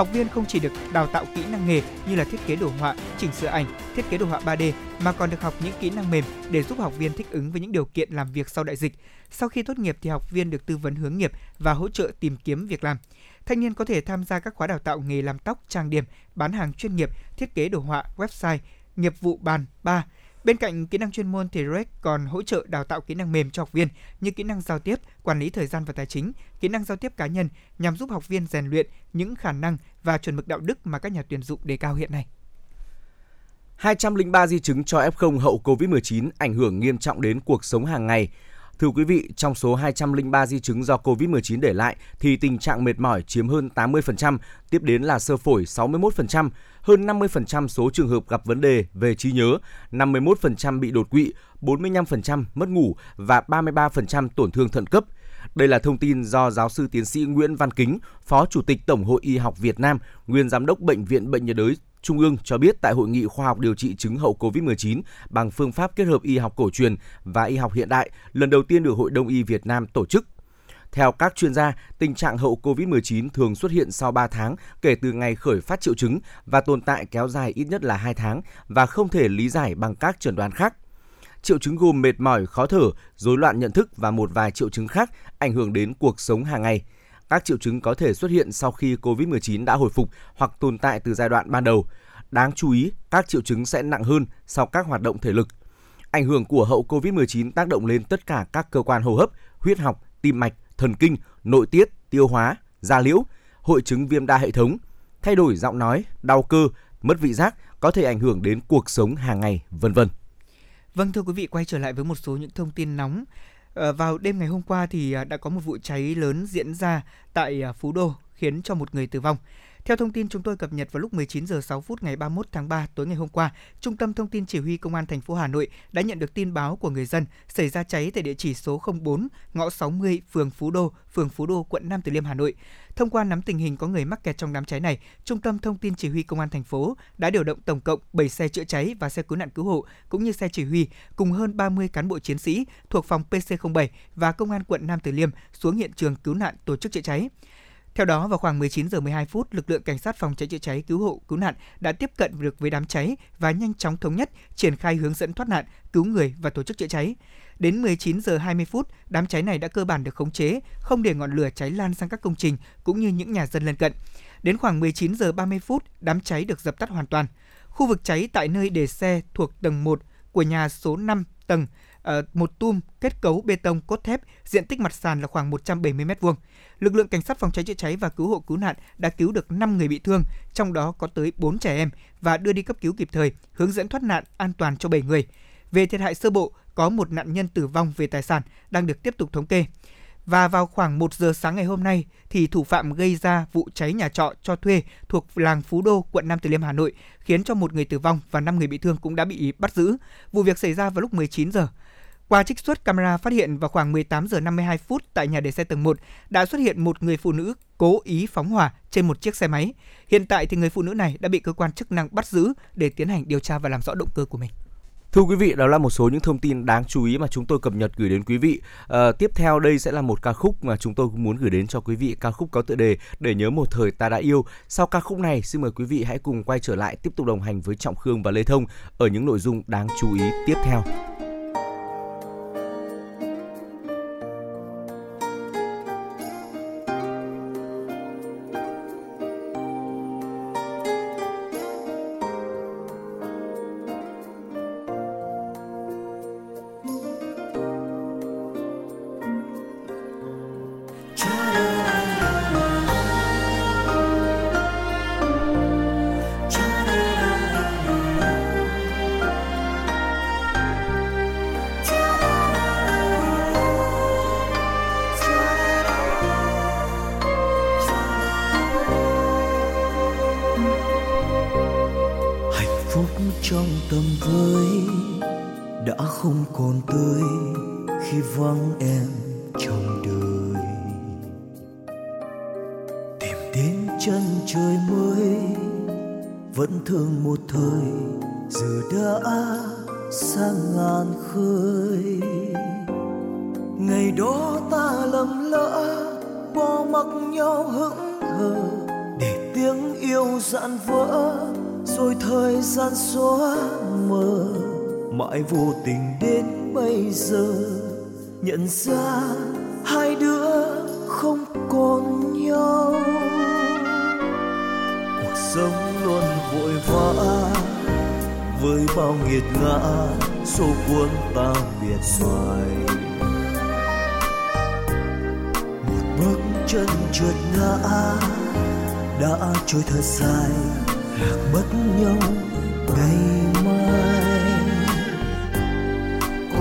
Học viên không chỉ được đào tạo kỹ năng nghề như là thiết kế đồ họa, chỉnh sửa ảnh, thiết kế đồ họa 3D mà còn được học những kỹ năng mềm để giúp học viên thích ứng với những điều kiện làm việc sau đại dịch. Sau khi tốt nghiệp thì học viên được tư vấn hướng nghiệp và hỗ trợ tìm kiếm việc làm. Thanh niên có thể tham gia các khóa đào tạo nghề làm tóc, trang điểm, bán hàng chuyên nghiệp, thiết kế đồ họa, website, nghiệp vụ bàn 3. Bên cạnh kỹ năng chuyên môn thì REC còn hỗ trợ đào tạo kỹ năng mềm cho học viên như kỹ năng giao tiếp, quản lý thời gian và tài chính, kỹ năng giao tiếp cá nhân nhằm giúp học viên rèn luyện những khả năng và chuẩn mực đạo đức mà các nhà tuyển dụng đề cao hiện nay. 203 di chứng cho F0 hậu COVID-19 ảnh hưởng nghiêm trọng đến cuộc sống hàng ngày. Thưa quý vị, trong số 203 di chứng do COVID-19 để lại thì tình trạng mệt mỏi chiếm hơn 80%, tiếp đến là sơ phổi 61%, hơn 50% số trường hợp gặp vấn đề về trí nhớ, 51% bị đột quỵ, 45% mất ngủ và 33% tổn thương thận cấp. Đây là thông tin do giáo sư tiến sĩ Nguyễn Văn Kính, Phó Chủ tịch Tổng hội Y học Việt Nam, nguyên giám đốc Bệnh viện Bệnh nhiệt đới Trung ương cho biết tại hội nghị khoa học điều trị chứng hậu COVID-19 bằng phương pháp kết hợp y học cổ truyền và y học hiện đại lần đầu tiên được Hội Đông y Việt Nam tổ chức. Theo các chuyên gia, tình trạng hậu COVID-19 thường xuất hiện sau 3 tháng kể từ ngày khởi phát triệu chứng và tồn tại kéo dài ít nhất là 2 tháng và không thể lý giải bằng các chẩn đoán khác. Triệu chứng gồm mệt mỏi, khó thở, rối loạn nhận thức và một vài triệu chứng khác ảnh hưởng đến cuộc sống hàng ngày. Các triệu chứng có thể xuất hiện sau khi COVID-19 đã hồi phục hoặc tồn tại từ giai đoạn ban đầu. Đáng chú ý, các triệu chứng sẽ nặng hơn sau các hoạt động thể lực. Ảnh hưởng của hậu COVID-19 tác động lên tất cả các cơ quan hô hấp, huyết học, tim mạch, thần kinh, nội tiết, tiêu hóa, da liễu, hội chứng viêm đa hệ thống, thay đổi giọng nói, đau cơ, mất vị giác có thể ảnh hưởng đến cuộc sống hàng ngày, vân vân. Vâng thưa quý vị, quay trở lại với một số những thông tin nóng. Ờ, vào đêm ngày hôm qua thì à, đã có một vụ cháy lớn diễn ra tại à, Phú Đô, khiến cho một người tử vong. Theo thông tin chúng tôi cập nhật vào lúc 19 giờ 6 phút ngày 31 tháng 3 tối ngày hôm qua, Trung tâm Thông tin Chỉ huy Công an thành phố Hà Nội đã nhận được tin báo của người dân xảy ra cháy tại địa chỉ số 04, ngõ 60, phường Phú Đô, phường Phú Đô, quận Nam Từ Liêm, Hà Nội. Thông qua nắm tình hình có người mắc kẹt trong đám cháy này, Trung tâm Thông tin Chỉ huy Công an thành phố đã điều động tổng cộng 7 xe chữa cháy và xe cứu nạn cứu hộ cũng như xe chỉ huy cùng hơn 30 cán bộ chiến sĩ thuộc phòng PC07 và Công an quận Nam Từ Liêm xuống hiện trường cứu nạn tổ chức chữa cháy. Theo đó, vào khoảng 19 giờ 12 phút, lực lượng cảnh sát phòng cháy chữa cháy cứu hộ cứu nạn đã tiếp cận được với đám cháy và nhanh chóng thống nhất triển khai hướng dẫn thoát nạn, cứu người và tổ chức chữa cháy. Đến 19 giờ 20 phút, đám cháy này đã cơ bản được khống chế, không để ngọn lửa cháy lan sang các công trình cũng như những nhà dân lân cận. Đến khoảng 19 giờ 30 phút, đám cháy được dập tắt hoàn toàn. Khu vực cháy tại nơi để xe thuộc tầng 1 của nhà số 5 tầng Ờ, một tum kết cấu bê tông cốt thép, diện tích mặt sàn là khoảng 170 m2. Lực lượng cảnh sát phòng cháy chữa cháy và cứu hộ cứu nạn đã cứu được 5 người bị thương, trong đó có tới 4 trẻ em và đưa đi cấp cứu kịp thời, hướng dẫn thoát nạn an toàn cho 7 người. Về thiệt hại sơ bộ, có một nạn nhân tử vong về tài sản đang được tiếp tục thống kê. Và vào khoảng 1 giờ sáng ngày hôm nay thì thủ phạm gây ra vụ cháy nhà trọ cho thuê thuộc làng Phú Đô, quận Nam Từ Liêm, Hà Nội, khiến cho một người tử vong và 5 người bị thương cũng đã bị bắt giữ. Vụ việc xảy ra vào lúc 19 giờ. Qua trích xuất camera phát hiện vào khoảng 18 giờ 52 phút tại nhà để xe tầng 1 đã xuất hiện một người phụ nữ cố ý phóng hỏa trên một chiếc xe máy. Hiện tại thì người phụ nữ này đã bị cơ quan chức năng bắt giữ để tiến hành điều tra và làm rõ động cơ của mình. Thưa quý vị, đó là một số những thông tin đáng chú ý mà chúng tôi cập nhật gửi đến quý vị. À, tiếp theo đây sẽ là một ca khúc mà chúng tôi cũng muốn gửi đến cho quý vị, ca khúc có tựa đề Để nhớ một thời ta đã yêu. Sau ca khúc này, xin mời quý vị hãy cùng quay trở lại tiếp tục đồng hành với Trọng Khương và Lê Thông ở những nội dung đáng chú ý tiếp theo.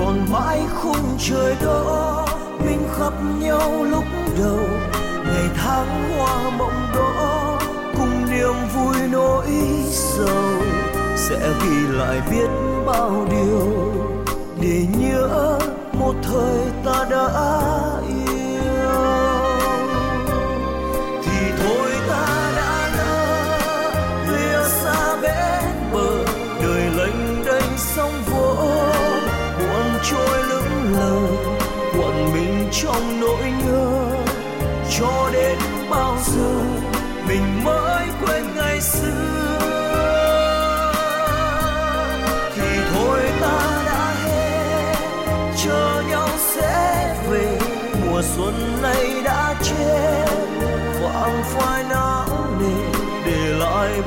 Còn mãi khung trời đó. Mình khắp nhau lúc đầu, ngày tháng hoa mộng đó. Cùng niềm vui nỗi sầu, sẽ ghi lại biết bao điều. Để nhớ một thời ta đã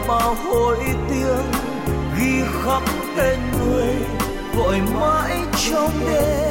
bao hối tiếng ghi khắp tên người gọi mãi trong đêm.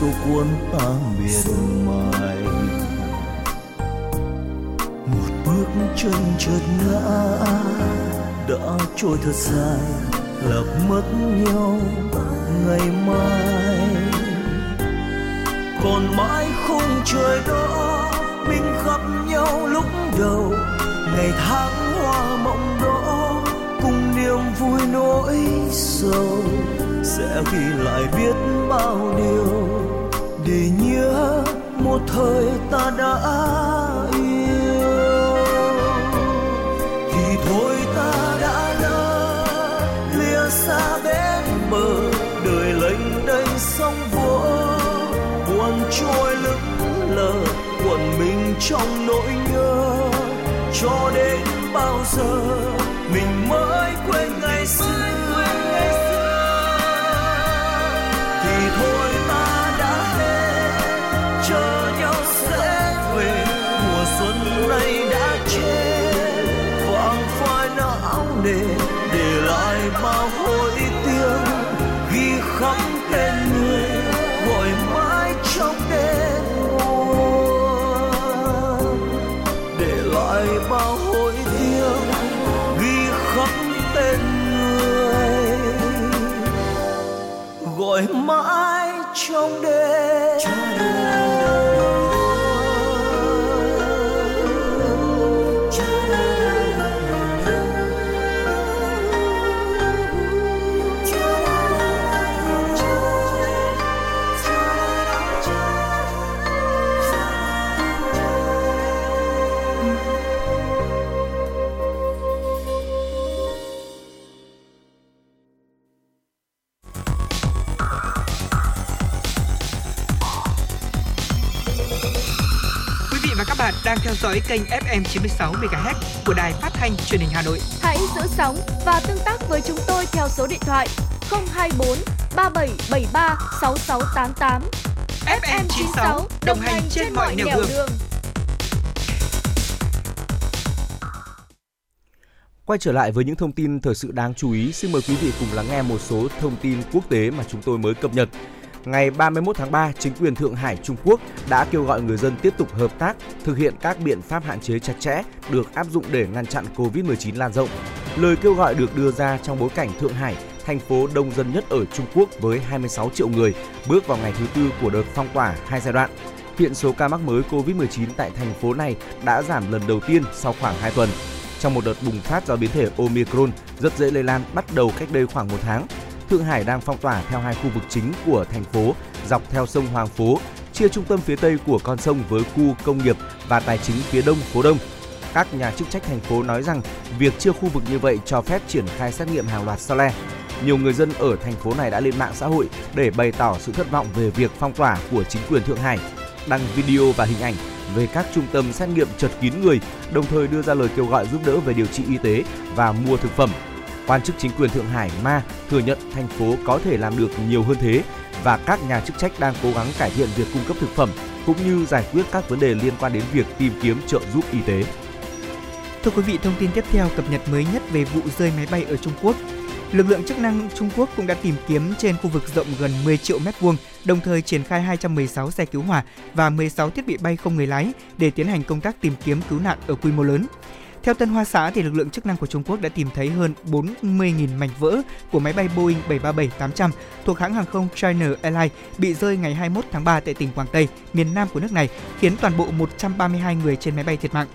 Số cuốn ta miệt mài. Một bước chân trượt ngã, đã trôi thật dài lạc mất nhau ngày mai. Còn mãi khung trời đó mình gặp nhau lúc đầu, ngày tháng hoa mộng đó cùng niềm vui nỗi sầu sẽ ghi lại biết bao điều để nhớ một thời ta đã yêu. Thì thôi ta đã lỡ lìa xa bên bờ, đời lênh đênh sóng vỗ buồn trôi lững lờ quẩn mình trong nỗi nhớ. Cho đến bao giờ đang theo dõi kênh FM 96 MHz của đài phát thanh truyền hình Hà Nội. Hãy giữ sóng và tương tác với chúng tôi theo số điện thoại 024 3773 6688. FM 96 đồng hành trên mọi nẻo đường. Quay trở lại với những thông tin thời sự đáng chú ý, xin mời quý vị cùng lắng nghe một số thông tin quốc tế mà chúng tôi mới cập nhật. Ngày 31 tháng 3, chính quyền Thượng Hải Trung Quốc đã kêu gọi người dân tiếp tục hợp tác, thực hiện các biện pháp hạn chế chặt chẽ được áp dụng để ngăn chặn Covid-19 lan rộng. Lời kêu gọi được đưa ra trong bối cảnh Thượng Hải, thành phố đông dân nhất ở Trung Quốc với 26 triệu người, bước vào ngày thứ tư của đợt phong tỏa hai giai đoạn. Hiện số ca mắc mới Covid-19 tại thành phố này đã giảm lần đầu tiên sau khoảng 2 tuần. trong một đợt bùng phát do biến thể Omicron rất dễ lây lan bắt đầu cách đây khoảng một tháng. Thượng Hải đang phong tỏa theo hai khu vực chính của thành phố dọc theo sông Hoàng Phố, chia trung tâm phía tây của con sông với khu công nghiệp và tài chính phía đông phố Đông. Các nhà chức trách thành phố nói rằng việc chia khu vực như vậy cho phép triển khai xét nghiệm hàng loạt sau le. Nhiều người dân ở thành phố này đã lên mạng xã hội để bày tỏ sự thất vọng về việc phong tỏa của chính quyền Thượng Hải, đăng video và hình ảnh về các trung tâm xét nghiệm chật kín người, đồng thời đưa ra lời kêu gọi giúp đỡ về điều trị y tế và mua thực phẩm. Quan chức chính quyền Thượng Hải Ma thừa nhận thành phố có thể làm được nhiều hơn thế và các nhà chức trách đang cố gắng cải thiện việc cung cấp thực phẩm cũng như giải quyết các vấn đề liên quan đến việc tìm kiếm trợ giúp y tế. Thưa quý vị, thông tin tiếp theo cập nhật mới nhất về vụ rơi máy bay ở Trung Quốc. Lực lượng chức năng Trung Quốc cũng đã tìm kiếm trên khu vực rộng gần 10 triệu mét vuông, đồng thời triển khai 216 xe cứu hỏa và 16 thiết bị bay không người lái để tiến hành công tác tìm kiếm cứu nạn ở quy mô lớn. Theo Tân Hoa Xã thì lực lượng chức năng của Trung Quốc đã tìm thấy hơn 40.000 mảnh vỡ của máy bay Boeing 737-800 thuộc hãng hàng không China Airlines bị rơi ngày 21 tháng 3 tại tỉnh Quảng Tây, miền Nam của nước này, khiến toàn bộ 132 người trên máy bay thiệt mạng.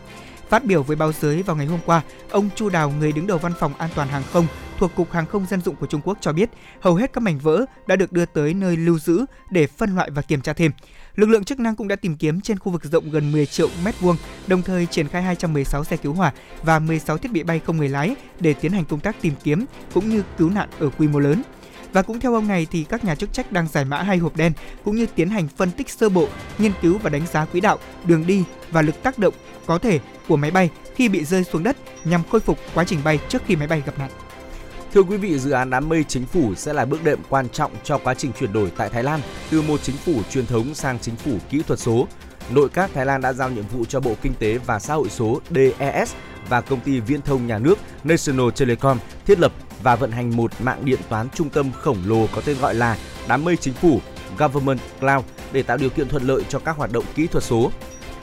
Phát biểu với báo giới vào ngày hôm qua, ông Chu Đào, người đứng đầu văn phòng an toàn hàng không thuộc Cục Hàng không Dân dụng của Trung Quốc cho biết, hầu hết các mảnh vỡ đã được đưa tới nơi lưu giữ để phân loại và kiểm tra thêm. Lực lượng chức năng cũng đã tìm kiếm trên khu vực rộng gần 10 triệu mét vuông, đồng thời triển khai 216 xe cứu hỏa và 16 thiết bị bay không người lái để tiến hành công tác tìm kiếm cũng như cứu nạn ở quy mô lớn. Và cũng theo ông này thì các nhà chức trách đang giải mã hai hộp đen cũng như tiến hành phân tích sơ bộ, nghiên cứu và đánh giá quỹ đạo, đường đi và lực tác động có thể của máy bay khi bị rơi xuống đất nhằm khôi phục quá trình bay trước khi máy bay gặp nạn. Thưa quý vị, dự án đám mây chính phủ sẽ là bước đệm quan trọng cho quá trình chuyển đổi tại Thái Lan từ một chính phủ truyền thống sang chính phủ kỹ thuật số. Nội các Thái Lan đã giao nhiệm vụ cho Bộ Kinh tế và Xã hội số DES và công ty viễn thông nhà nước National Telecom thiết lập và vận hành một mạng điện toán trung tâm khổng lồ có tên gọi là đám mây chính phủ Government Cloud để tạo điều kiện thuận lợi cho các hoạt động kỹ thuật số.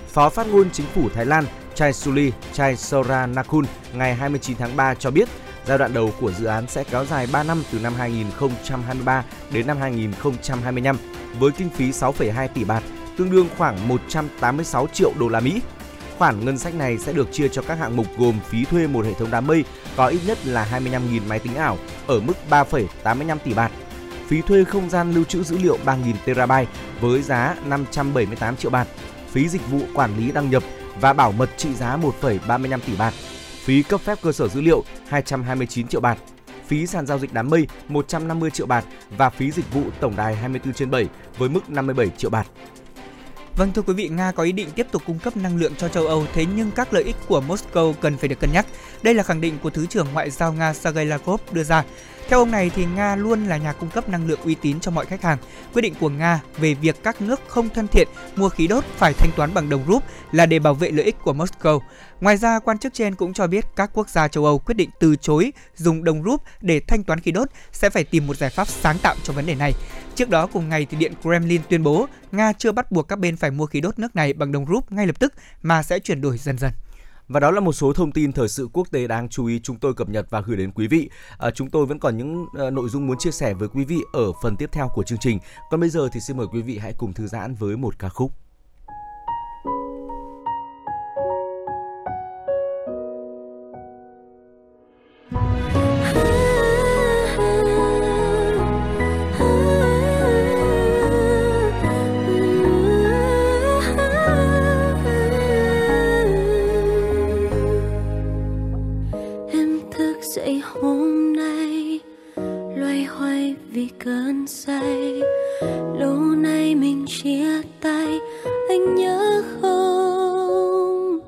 Phó phát ngôn chính phủ Thái Lan Chai Suli Chai Soranakul ngày 29 tháng 3 cho biết Giai đoạn đầu của dự án sẽ kéo dài 3 năm từ năm 2023 đến năm 2025 với kinh phí 6,2 tỷ bạt, tương đương khoảng 186 triệu đô la Mỹ. Khoản ngân sách này sẽ được chia cho các hạng mục gồm phí thuê một hệ thống đám mây có ít nhất là 25.000 máy tính ảo ở mức 3,85 tỷ bạt, phí thuê không gian lưu trữ dữ liệu 3.000 terabyte với giá 578 triệu bạt, phí dịch vụ quản lý đăng nhập và bảo mật trị giá 1,35 tỷ bạt, phí cấp phép cơ sở dữ liệu 229 triệu bạt, phí sàn giao dịch đám mây 150 triệu bạt và phí dịch vụ tổng đài 24 trên 7 với mức 57 triệu bạt. Vâng thưa quý vị, Nga có ý định tiếp tục cung cấp năng lượng cho châu Âu, thế nhưng các lợi ích của Moscow cần phải được cân nhắc. Đây là khẳng định của Thứ trưởng Ngoại giao Nga Sergei Lavrov đưa ra. Theo ông này thì Nga luôn là nhà cung cấp năng lượng uy tín cho mọi khách hàng. Quyết định của Nga về việc các nước không thân thiện mua khí đốt phải thanh toán bằng đồng rúp là để bảo vệ lợi ích của Moscow. Ngoài ra, quan chức trên cũng cho biết các quốc gia châu Âu quyết định từ chối dùng đồng rúp để thanh toán khí đốt sẽ phải tìm một giải pháp sáng tạo cho vấn đề này. Trước đó cùng ngày thì Điện Kremlin tuyên bố Nga chưa bắt buộc các bên phải mua khí đốt nước này bằng đồng rúp ngay lập tức mà sẽ chuyển đổi dần dần. Và đó là một số thông tin thời sự quốc tế đáng chú ý chúng tôi cập nhật và gửi đến quý vị. À, chúng tôi vẫn còn những à, nội dung muốn chia sẻ với quý vị ở phần tiếp theo của chương trình. Còn bây giờ thì xin mời quý vị hãy cùng thư giãn với một ca khúc. Hôm nay loay hoay vì cơn say. Lâu nay mình chia tay, anh nhớ không?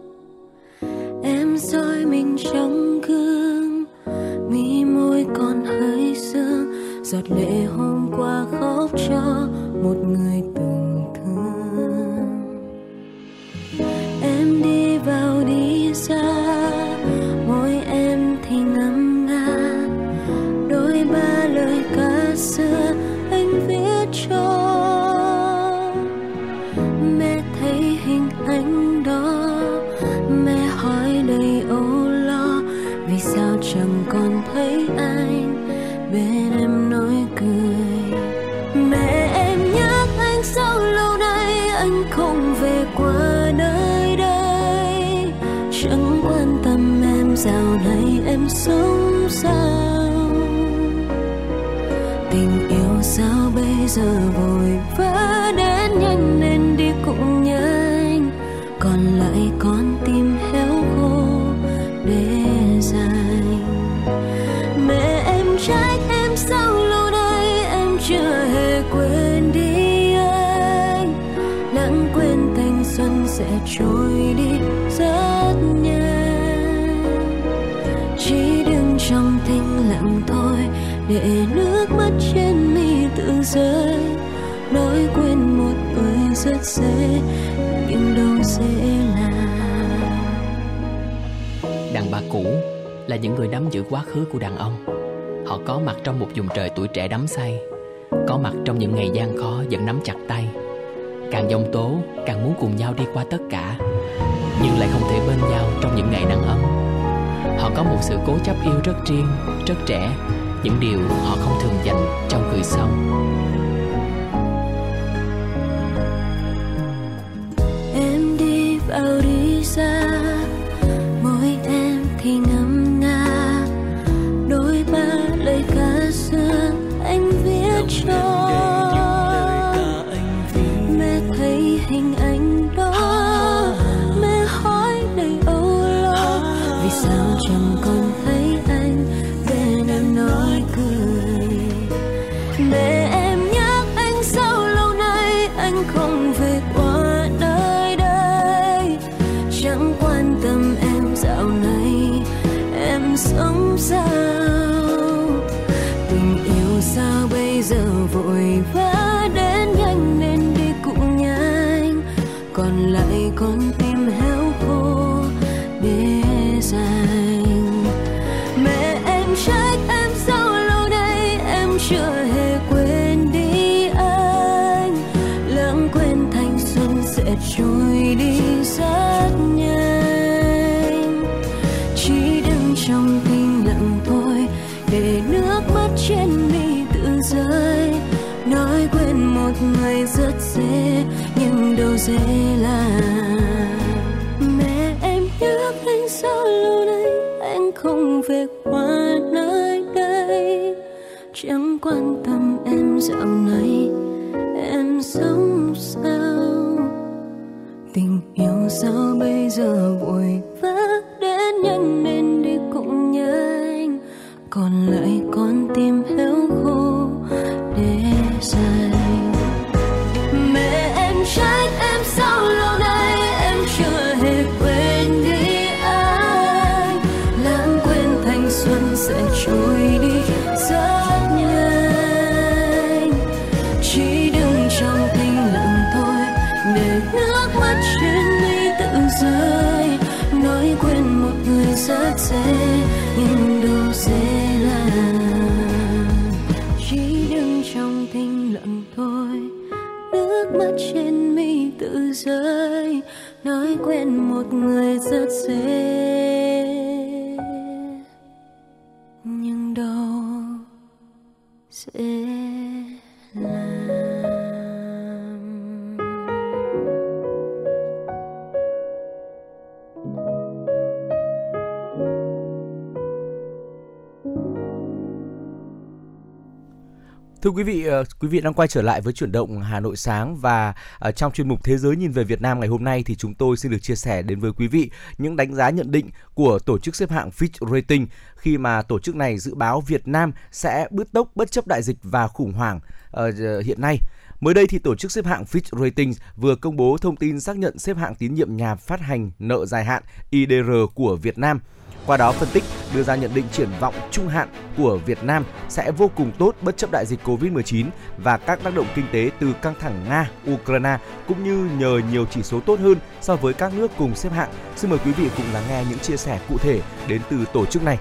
Em soi mình trong gương, mi môi còn hơi sương. Giọt lệ hôm qua khóc cho một người chẳng quan tâm em dạo này em sống sao. Tình yêu sao bây giờ vội vã đến nhanh nên đi cũng nhanh. Còn lại con tim héo khô để dài. Mẹ em trách em sao lâu nay em chưa hề quên đi anh. Lãng quên thanh xuân sẽ trôi để nước mắt trên mi tự rơi nói quên một người rất dễ nhưng đâu dễ là Đàn bà cũ là những người nắm giữ quá khứ của đàn ông. Họ có mặt trong một vùng trời tuổi trẻ đắm say Có mặt trong những ngày gian khó vẫn nắm chặt tay. Càng giông tố càng muốn cùng nhau đi qua tất cả Nhưng lại không thể bên nhau trong những ngày nắng ấm. Họ có một sự cố chấp yêu rất riêng, rất trẻ những điều họ không thường dành trong người sống em đi vào đi xa, mỗi em thì ngâm sao bây giờ vội vã đến nhanh nên đi cũng nhanh còn lại con tim héo khô để dành. Mẹ em trách em sao lâu nay em chưa hề quên đi anh? Lãng quên thanh xuân sẽ trôi đi rất nhanh. Chỉ đứng trong tim lặng thôi, để nước mắt trên rơi. Nói quên một người rất dễ nhưng đâu dễ là Thưa quý vị, ờ, quý vị đang quay trở lại với chuyển động Hà Nội sáng và ờ, trong chuyên mục Thế giới nhìn về Việt Nam ngày hôm nay thì chúng tôi xin được chia sẻ đến với quý vị những đánh giá nhận định của tổ chức xếp hạng Fitch Rating khi mà tổ chức này dự báo Việt Nam sẽ bứt tốc bất chấp đại dịch và khủng hoảng ờ, hiện nay. Mới đây thì tổ chức xếp hạng Fitch Ratings vừa công bố thông tin xác nhận xếp hạng tín nhiệm nhà phát hành nợ dài hạn IDR của Việt Nam. Qua đó phân tích đưa ra nhận định triển vọng trung hạn của Việt Nam sẽ vô cùng tốt bất chấp đại dịch Covid-19 và các tác động kinh tế từ căng thẳng Nga, Ukraine cũng như nhờ nhiều chỉ số tốt hơn so với các nước cùng xếp hạng. Xin mời quý vị cùng lắng nghe những chia sẻ cụ thể đến từ tổ chức này.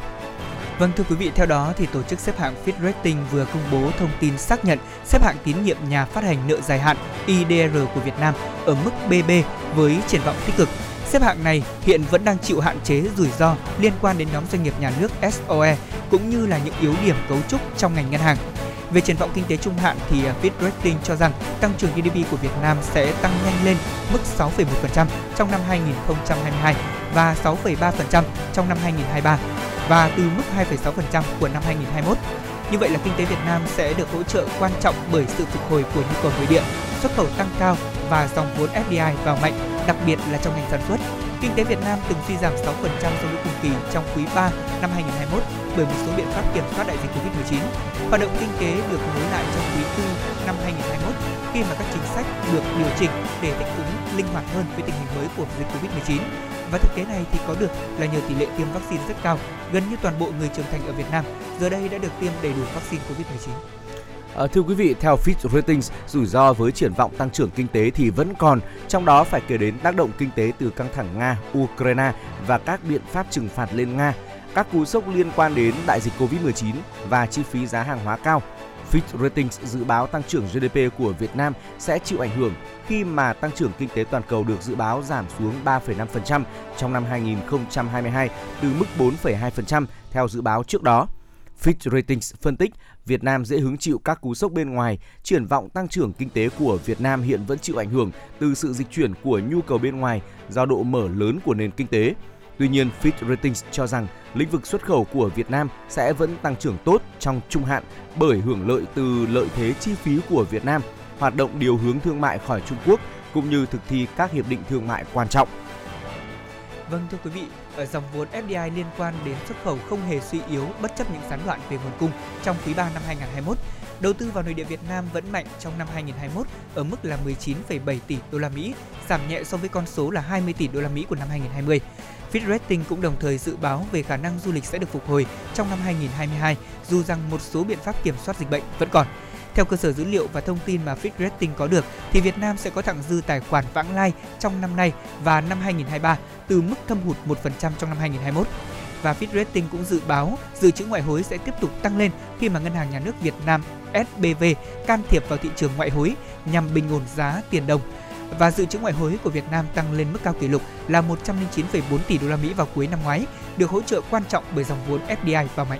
Vâng thưa quý vị, theo đó thì tổ chức xếp hạng Fitch Rating vừa công bố thông tin xác nhận xếp hạng tín nhiệm nhà phát hành nợ dài hạn IDR của Việt Nam ở mức BB với triển vọng tích cực. Xếp hạng này hiện vẫn đang chịu hạn chế rủi ro liên quan đến nhóm doanh nghiệp nhà nước SOE cũng như là những yếu điểm cấu trúc trong ngành ngân hàng. Về triển vọng kinh tế trung hạn thì à, Fitch Rating cho rằng tăng trưởng GDP của Việt Nam sẽ tăng nhanh lên mức 6,1% trong năm 2022 và 6,3% trong năm 2023 và từ mức 2,6% của năm 2021. Như vậy là kinh tế Việt Nam sẽ được hỗ trợ quan trọng bởi sự phục hồi của nhu cầu nội địa, xuất khẩu tăng cao và dòng vốn FDI vào mạnh, đặc biệt là trong ngành sản xuất. Kinh tế Việt Nam từng suy giảm 6% so với cùng kỳ trong quý 3 năm 2021 bởi một số biện pháp kiểm soát đại dịch Covid-19. Hoạt động kinh tế được nối lại trong quý 4 năm 2021 khi mà các chính sách được điều chỉnh để thích ứng linh hoạt hơn với tình hình mới của dịch Covid-19. Và thực tế này thì có được là nhờ tỷ lệ tiêm vaccine rất cao. Gần như toàn bộ người trưởng thành ở Việt Nam giờ đây đã được tiêm đầy đủ vaccine Covid-19. À, thưa quý vị, theo Fitch Ratings, rủi ro với triển vọng tăng trưởng kinh tế thì vẫn còn, trong đó phải kể đến tác động kinh tế từ căng thẳng Nga, Ukraine và các biện pháp trừng phạt lên Nga, các cú sốc liên quan đến đại dịch Covid-19 và chi phí giá hàng hóa cao. Fitch Ratings dự báo tăng trưởng GDP của Việt Nam sẽ chịu ảnh hưởng khi mà tăng trưởng kinh tế toàn cầu được dự báo giảm xuống 3,5% trong năm 2022 từ mức 4,2% theo dự báo trước đó. Fitch Ratings phân tích Việt Nam dễ hứng chịu các cú sốc bên ngoài, triển vọng tăng trưởng kinh tế của Việt Nam hiện vẫn chịu ảnh hưởng từ sự dịch chuyển của nhu cầu bên ngoài do độ mở lớn của nền kinh tế. Tuy nhiên, Fitch Ratings cho rằng lĩnh vực xuất khẩu của Việt Nam sẽ vẫn tăng trưởng tốt trong trung hạn bởi hưởng lợi từ lợi thế chi phí của Việt Nam, hoạt động điều hướng thương mại khỏi Trung Quốc cũng như thực thi các hiệp định thương mại quan trọng. Vâng thưa quý vị, ở dòng vốn FDI liên quan đến xuất khẩu không hề suy yếu bất chấp những gián đoạn về nguồn cung trong quý 3 năm 2021. Đầu tư vào nội địa Việt Nam vẫn mạnh trong năm 2021 ở mức là 19,7 tỷ đô la Mỹ, giảm nhẹ so với con số là 20 tỷ đô la Mỹ của năm 2020. Fitch Ratings cũng đồng thời dự báo về khả năng du lịch sẽ được phục hồi trong năm 2022, dù rằng một số biện pháp kiểm soát dịch bệnh vẫn còn. Theo cơ sở dữ liệu và thông tin mà Fitch Rating có được, thì Việt Nam sẽ có thặng dư tài khoản vãng lai trong năm nay và năm 2023 từ mức thâm hụt 1% trong năm 2021 và Fitch Rating cũng dự báo dự trữ ngoại hối sẽ tiếp tục tăng lên khi mà Ngân hàng Nhà nước Việt Nam SBV can thiệp vào thị trường ngoại hối nhằm bình ổn giá tiền đồng và dự trữ ngoại hối của Việt Nam tăng lên mức cao kỷ lục là 109,4 tỷ đô la Mỹ vào cuối năm ngoái, được hỗ trợ quan trọng bởi dòng vốn FDI vào mạnh.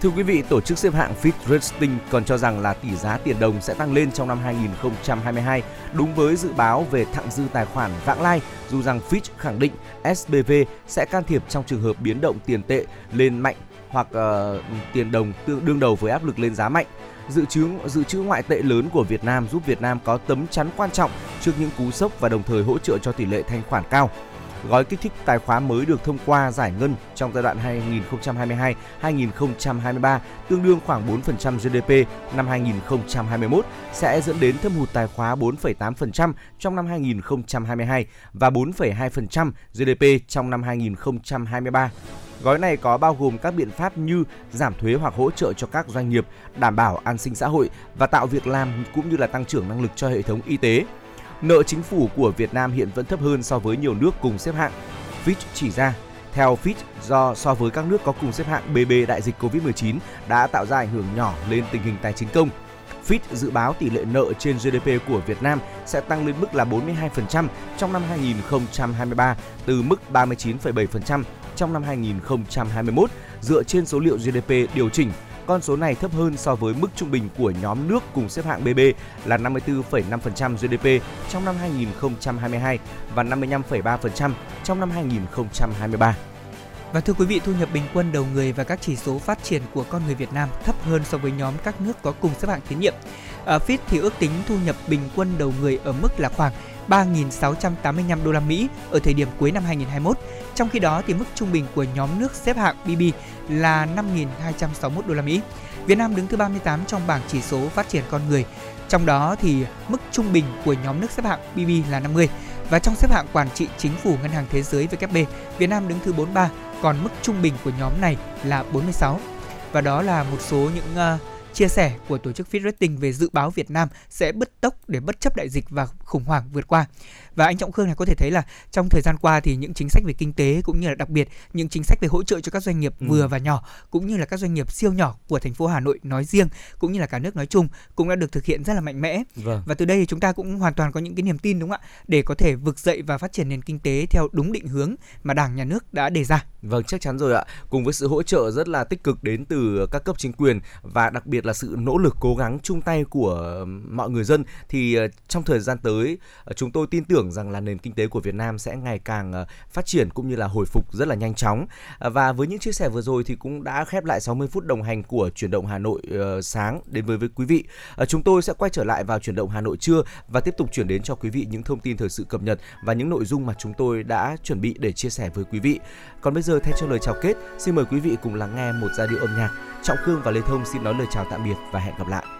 Thưa quý vị, tổ chức xếp hạng Fitch Ratings còn cho rằng là tỷ giá tiền đồng sẽ tăng lên trong năm 2022 đúng với dự báo về thặng dư tài khoản vãng lai, dù rằng Fitch khẳng định SBV sẽ can thiệp trong trường hợp biến động tiền tệ lên mạnh hoặc uh, tiền đồng tương đương đầu với áp lực lên giá mạnh. Dự trữ dự trữ ngoại tệ lớn của Việt Nam giúp Việt Nam có tấm chắn quan trọng trước những cú sốc và đồng thời hỗ trợ cho tỷ lệ thanh khoản cao. Gói kích thích tài khóa mới được thông qua giải ngân trong giai đoạn 2022-2023 tương đương khoảng 4% GDP năm 2021 sẽ dẫn đến thâm hụt tài khóa 4,8% trong năm 2022 và 4,2% GDP trong năm 2023. Gói này có bao gồm các biện pháp như giảm thuế hoặc hỗ trợ cho các doanh nghiệp, đảm bảo an sinh xã hội và tạo việc làm cũng như là tăng trưởng năng lực cho hệ thống y tế. Nợ chính phủ của Việt Nam hiện vẫn thấp hơn so với nhiều nước cùng xếp hạng. Fitch chỉ ra, theo Fitch, do so với các nước có cùng xếp hạng BB đại dịch Covid-19 đã tạo ra ảnh hưởng nhỏ lên tình hình tài chính công. Fitch dự báo tỷ lệ nợ trên GDP của Việt Nam sẽ tăng lên mức là 42% trong năm 2023 từ mức 39,7% trong năm 2021 dựa trên số liệu GDP điều chỉnh con số này thấp hơn so với mức trung bình của nhóm nước cùng xếp hạng BB là 54,5% GDP trong năm 2022 và 55,3% trong năm 2023. Và thưa quý vị, thu nhập bình quân đầu người và các chỉ số phát triển của con người Việt Nam thấp hơn so với nhóm các nước có cùng xếp hạng tín nhiệm. Ờ, ở FIT thì ước tính thu nhập bình quân đầu người ở mức là khoảng 3.685 đô la Mỹ ở thời điểm cuối năm 2021. Trong khi đó thì mức trung bình của nhóm nước xếp hạng BB là 5.261 đô la Mỹ. Việt Nam đứng thứ 38 trong bảng chỉ số phát triển con người. Trong đó thì mức trung bình của nhóm nước xếp hạng BB là 50 và trong xếp hạng quản trị chính phủ Ngân hàng Thế giới WB, Việt Nam đứng thứ 43, còn mức trung bình của nhóm này là 46. Và đó là một số những uh, chia sẻ của tổ chức Fitch Rating về dự báo Việt Nam sẽ bứt tốc để bất chấp đại dịch và khủng hoảng vượt qua. Và anh Trọng Khương này có thể thấy là trong thời gian qua thì những chính sách về kinh tế cũng như là đặc biệt những chính sách về hỗ trợ cho các doanh nghiệp ừ. vừa và nhỏ cũng như là các doanh nghiệp siêu nhỏ của thành phố Hà Nội nói riêng cũng như là cả nước nói chung cũng đã được thực hiện rất là mạnh mẽ. Vâng. Và từ đây thì chúng ta cũng hoàn toàn có những cái niềm tin đúng không ạ để có thể vực dậy và phát triển nền kinh tế theo đúng định hướng mà Đảng nhà nước đã đề ra. Vâng, chắc chắn rồi ạ. Cùng với sự hỗ trợ rất là tích cực đến từ các cấp chính quyền và đặc biệt biệt là sự nỗ lực cố gắng chung tay của mọi người dân thì ờ, trong thời gian tới ờ, chúng tôi tin tưởng rằng là nền kinh tế của Việt Nam sẽ ngày càng ờ, phát triển cũng như là hồi phục rất là nhanh chóng. Và với những chia sẻ vừa rồi thì cũng đã khép lại 60 phút đồng hành của chuyển động Hà Nội sáng đến với với quý vị. Chúng tôi sẽ quay trở lại vào chuyển động Hà Nội trưa và tiếp tục chuyển đến cho quý vị những thông tin thời sự cập nhật và những nội dung mà chúng tôi đã chuẩn bị để chia sẻ với quý vị. Còn bây giờ thay cho lời chào kết, xin mời quý vị cùng lắng nghe một giai điệu âm nhạc. Trọng Khương và Lê Thông xin nói lời chào tạm tạm biệt và hẹn gặp lại.